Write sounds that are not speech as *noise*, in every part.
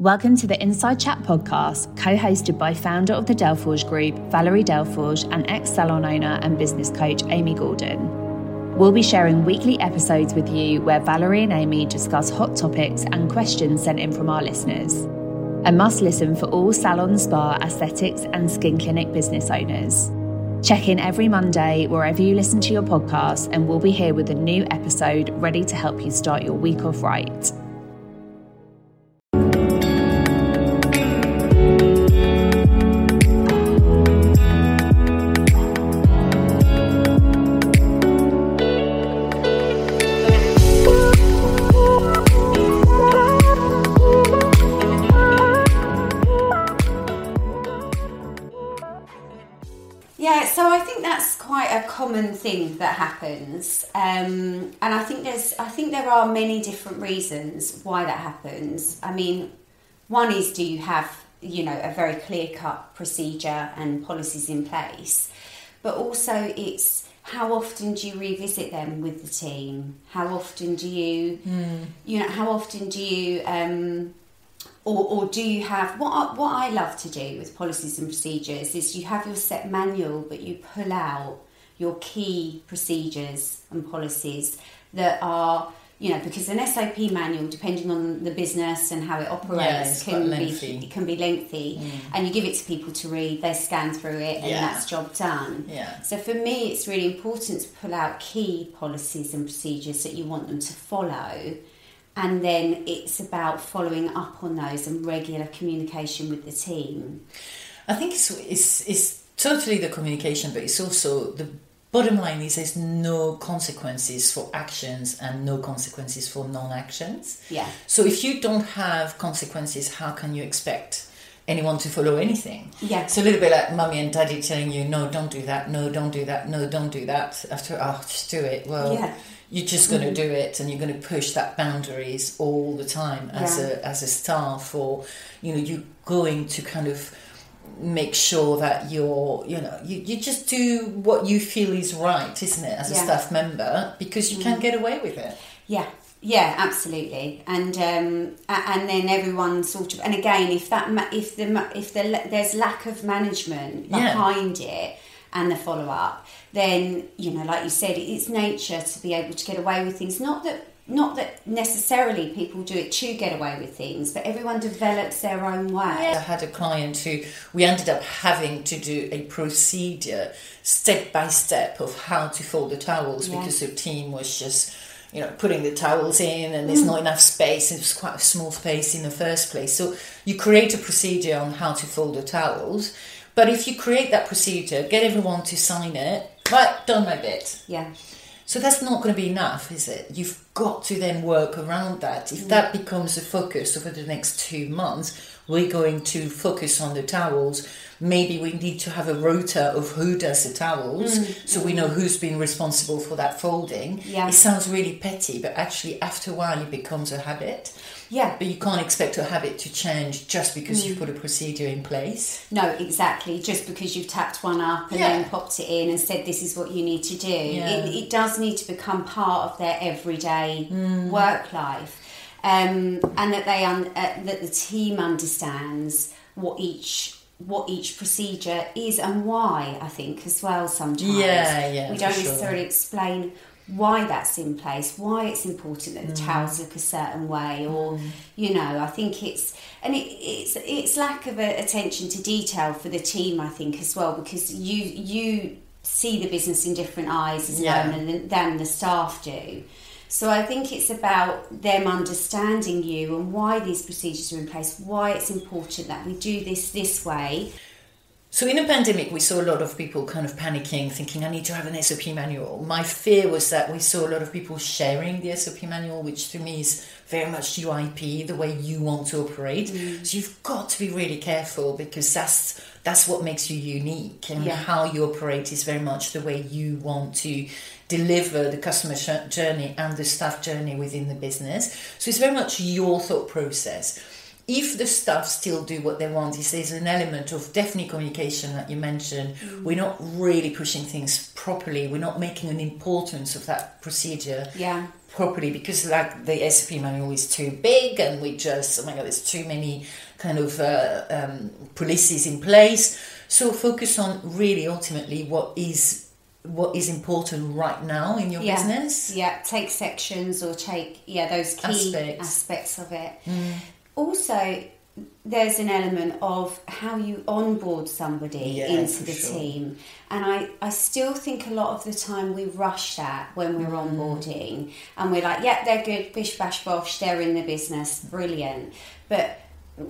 Welcome to the Inside Chat podcast, co hosted by founder of the Delforge Group, Valerie Delforge, and ex salon owner and business coach, Amy Gordon. We'll be sharing weekly episodes with you where Valerie and Amy discuss hot topics and questions sent in from our listeners. A must listen for all salon, spa, aesthetics, and skin clinic business owners. Check in every Monday wherever you listen to your podcast, and we'll be here with a new episode ready to help you start your week off right. Yeah, so I think that's quite a common thing that happens, um, and I think there's I think there are many different reasons why that happens. I mean, one is do you have you know a very clear cut procedure and policies in place, but also it's how often do you revisit them with the team? How often do you you know how often do you um, or, or do you have what I, what I love to do with policies and procedures is you have your set manual but you pull out your key procedures and policies that are you know because an SOP manual depending on the business and how it operates it's can be can be lengthy. Mm. And you give it to people to read they scan through it and Yeah. that's job done. Yeah. so for me it's really important to pull out key policies and procedures that you want them to follow and then it's about following up on those and regular communication with the team. I think it's, it's, it's totally the communication, but it's also the bottom line is there's no consequences for actions and no consequences for non actions. Yeah. So if you don't have consequences, how can you expect anyone to follow anything? Yeah. It's a little bit like mummy and daddy telling you, no, don't do that, no, don't do that, no, don't do that. After, oh, just do it. Well, Yeah. You're just going to do it and you're going to push that boundaries all the time as Yeah. a as a staff or you know you're going to kind of make sure that you're you know you, you just do what you feel is right isn't it as a Yeah. staff member because you can't get away with it Yeah, yeah, absolutely, and um, and then everyone sort of, and again, if that if the if the there's lack of management Yeah. behind it and the follow up, then you know, like you said, it's nature to be able to get away with things. Not that not that necessarily people do it to get away with things, but everyone develops their own way. I had a client who we ended up having to do a procedure step by step of how to fold the towels Yeah. because the team was just you know putting the towels in and there's mm. not enough space it was quite a small space in the first place so you create a procedure on how to fold the towels but if you create that procedure get everyone to sign it right done my bit Yeah, so that's not going to be enough, is it? You've got to then work around that. If that mm. becomes a focus over the next two months, we're going to focus on the towels. Maybe we need to have a rota of who does the towels mm. so we know who's been responsible for that folding. Yeah. It sounds really petty, but actually, after a while, it becomes a habit. Yeah. But you can't expect a habit to change just because you've put a procedure in place. No, exactly. Just because you've tapped one up and Yeah. then popped it in and said this is what you need to do, Yeah. it, it does need to become part of their everyday Hmm. work life, um, and that they un- uh, that the team understands what each what each procedure is and why. I think as well. Sometimes, Yeah, yeah, we don't for sure. necessarily explain why that's in place, why it's important that the Mm. towels look a certain way, or you know, I think it's and it, it's it's lack of a, attention to detail for the team, I think as well, because you you see the business in different eyes as Yeah. owner than, than the staff do. So I think it's about them understanding you and why these procedures are in place, why it's important that we do this this way. So in a pandemic, we saw a lot of people kind of panicking, thinking, I need to have an SOP manual. My fear was that we saw a lot of people sharing the SOP manual, which to me is very much USP, the way you want to operate. Mm. So you've got to be really careful because that's that's what makes you unique, and Yeah. how you operate is very much the way you want to deliver the customer journey and the staff journey within the business. So it's very much your thought process if the staff still do what they want, if there's an element of definitely communication that you mentioned, Mm. we're not really pushing things properly. We're not making an importance of that procedure Yeah. properly because like the SOP manual is too big and we just oh my god there's too many kind of uh, um, policies in place so focus on really ultimately what is what is important right now in your yeah. business Yeah, take sections or take yeah those key Aspects. aspects, of it. Also, there's an element of how you onboard somebody Yeah, into the sure. team, and I I still think a lot of the time we rush that when we're Mm. onboarding, and we're like, yeah, they're good, bish bash bosh, they're in the business, brilliant, but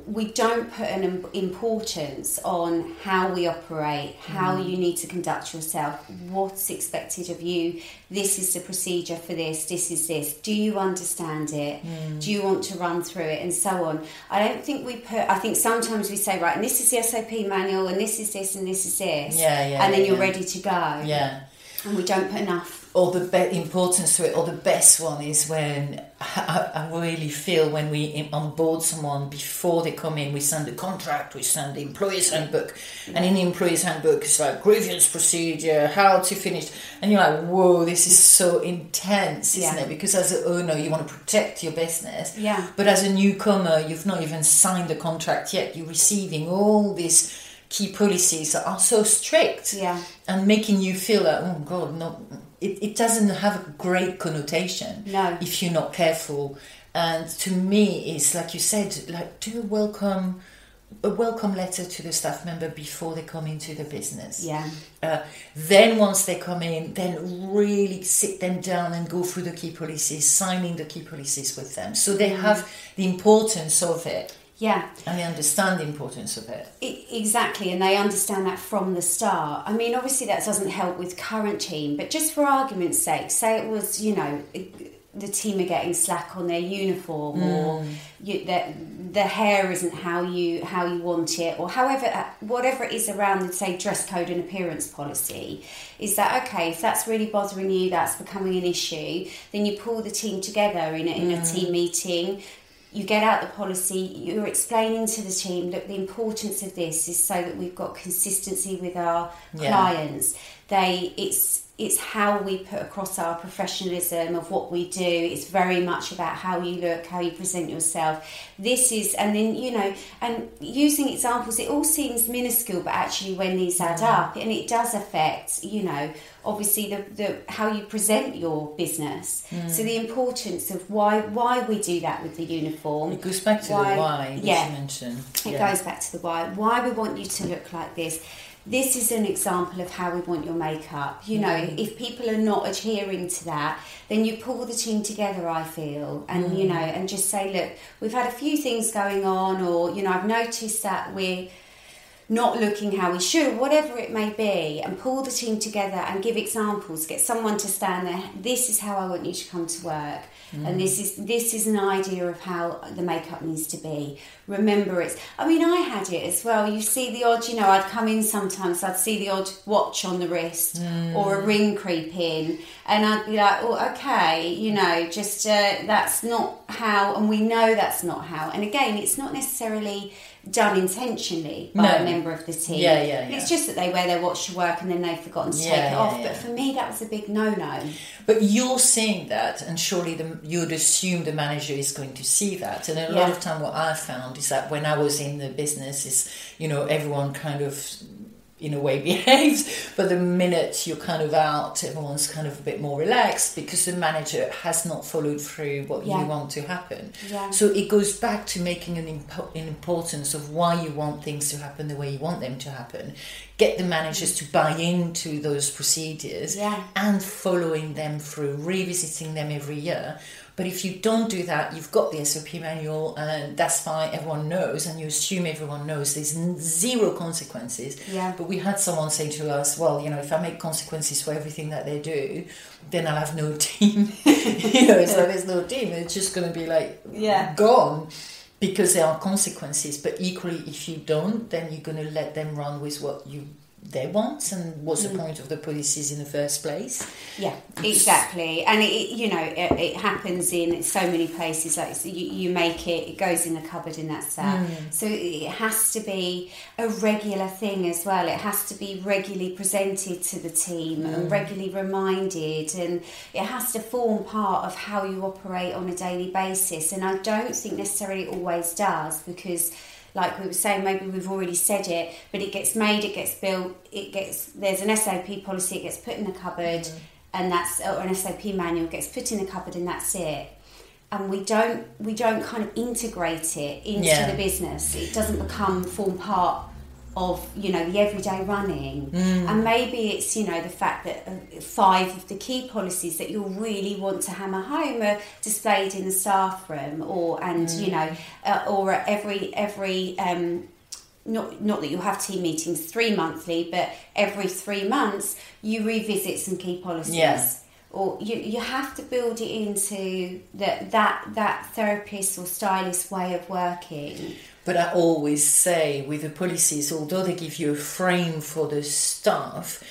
we don't put an importance on how we operate, how Mm. you need to conduct yourself, what's expected of you. This is the procedure for this, this is this. Do you understand it? Mm. Do you want to run through it? And so on. I don't think we put, I think sometimes we say, right, and this is the SOP manual, and this is this, and this is this. Yeah, yeah, And then yeah, you're yeah. ready to go. yeah And we don't put enough. Or the be- importance to it or the best one is when I, I really feel when we onboard someone before they come in we send the contract we send the employee's handbook and in the employee's handbook it's like grievance procedure how to finish and you're like whoa this is so intense isn't Yeah. it because as an owner you want to protect your business Yeah. but as a newcomer you've not even signed the contract yet you're receiving all these key policies that are so strict Yeah. and making you feel like oh god no it, it doesn't have a great connotation No. if you're not careful and to me it's like you said like do a welcome a welcome letter to the staff member before they come into the business Yeah. uh, then once they come in then really sit them down and go through the key policies signing the key policies with them so they Mm. have the importance of it Yeah. and they understand the importance of it I- Exactly, and they understand that from the start. I mean, obviously, that doesn't help with current team, but just for argument's sake, say it was, you know, the team are getting slack on their uniform, or mm. you, that the hair isn't how you how you want it, or however uh, whatever it is around the say dress code and appearance policy. Is that okay? If that's really bothering you, that's becoming an issue. Then you pull the team together in a, in a team mm. meeting you get out the policy, you're explaining to the team that the importance of this is so that we've got consistency with our Yeah. clients. They it's it's how we put across our professionalism of what we do. It's very much about how you look, how you present yourself. This is and then you know, and using examples, it all seems minuscule, but actually when these add up, and it does affect, you know, obviously the, the how you present your business. Mm. So the importance of why why we do that with the uniform. it goes back to Why- the why yeah. you mentioned It Yeah. goes back to the why. Why we want you to look like this. This is an example of how we want your makeup. You know, Mm. if people are not adhering to that, then you pull the team together, I feel, and Mm. you know, and just say, look, we've had a few things going on, or you know, I've noticed that we're not looking how we should, whatever it may be, and pull the team together and give examples. Get someone to stand there. This is how I want you to come to work, and this is this is an idea of how the makeup needs to be. Remember, it's. I mean, I had it as well. You see the odd, you know, I'd come in sometimes. I'd see the odd watch on the wrist or a ring creep in, and I'd be like, oh, okay, you know, just uh, that's not how, and we know that's not how. And again, it's not necessarily done intentionally by No. a member of the team. Yeah, yeah, yeah. It's just that they wear their watch to work and then they've forgotten to Yeah, take it yeah, off. yeah. But for me, that was a big no-no. But you're seeing that, and surely the, you'd assume the manager is going to see that. And a lot of time, what I found is that when I was in the business, is you know everyone kind of in a way *laughs* behaves, but the minute you're kind of out, everyone's kind of a bit more relaxed because the manager has not followed through what Yeah. you want to happen. Yeah. So it goes back to making an, impo- an importance of why you want things to happen the way you want them to happen. Get the managers to buy into those procedures Yeah. and following them through, revisiting them every year. But if you don't do that, you've got the SOP manual, and that's fine. Everyone knows, and you assume everyone knows. There's zero consequences. Yeah. But we had someone say to us, "Well, you know, if I make consequences for everything that they do, then I'll have no *laughs* team. you know, so there's no team. It's just going to be like Yeah. gone." Because there are consequences, but equally, if you don't, then you're going to let them run with what you they want and what's mm. the point of the policies in the first place yeah exactly and it, you know it, it, happens in so many places like so you, you make it it goes in the cupboard and that's that mm. so it has to be a regular thing as well it has to be regularly presented to the team mm. and regularly reminded and it has to form part of how you operate on a daily basis and i don't think necessarily always does because like we were saying, maybe we've already said it, but it gets made, it gets built, it gets there's an SOP policy, it gets put in the cupboard, mm. and that's or an SOP manual gets put in the cupboard, and that's it. And we don't we don't kind of integrate it into yeah. the business. It doesn't become form part of you know the everyday running mm. and maybe it's you know the fact that uh, five of the key policies that you'll really want to hammer home are displayed in the staff room or and mm. you know uh, or every every um, not not that you'll have team meetings three monthly but every three months you revisit some key policies yeah. or you, you have to build it into that that that therapist or stylist way of working but I always say with the policies, although they give you a frame for the staff,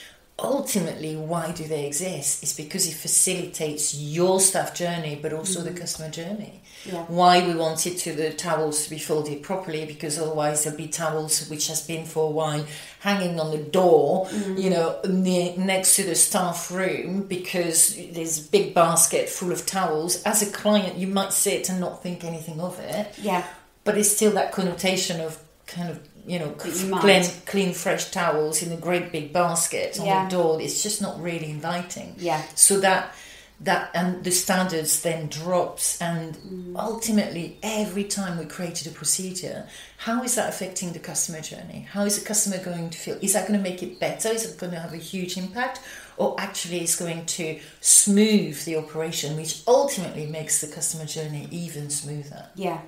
ultimately why do they exist? It's because it facilitates your staff journey, but also mm-hmm. the customer journey. Yeah. Why we wanted to the towels to be folded properly because otherwise there'll be towels which has been for a while hanging on the door, mm-hmm. you know, next to the staff room because there's a big basket full of towels. As a client, you might sit and not think anything of it. Yeah but it's still that connotation of kind of you know clean, clean fresh towels in a great big basket on yeah. the door. It's just not really inviting. Yeah. So that that and the standards then drops and mm. ultimately every time we created a procedure how is that affecting the customer journey? How is the customer going to feel? Is that going to make it better? Is it going to have a huge impact? Or actually it's going to smooth the operation which ultimately makes the customer journey even smoother. Yeah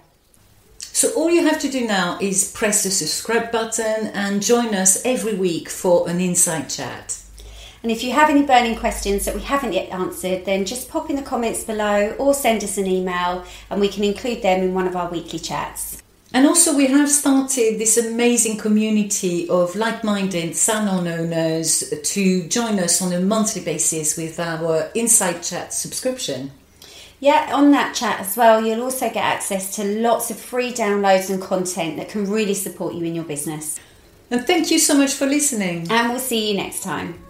so all you have to do now is press the subscribe button and join us every week for an inside chat. And if you have any burning questions that we haven't yet answered, then just pop in the comments below or send us an email and we can include them in one of our weekly chats. And also, we have started this amazing community of like minded salon owners to join us on a monthly basis with our Inside Chat subscription. Yeah, on that chat as well, you'll also get access to lots of free downloads and content that can really support you in your business. And thank you so much for listening. And we'll see you next time.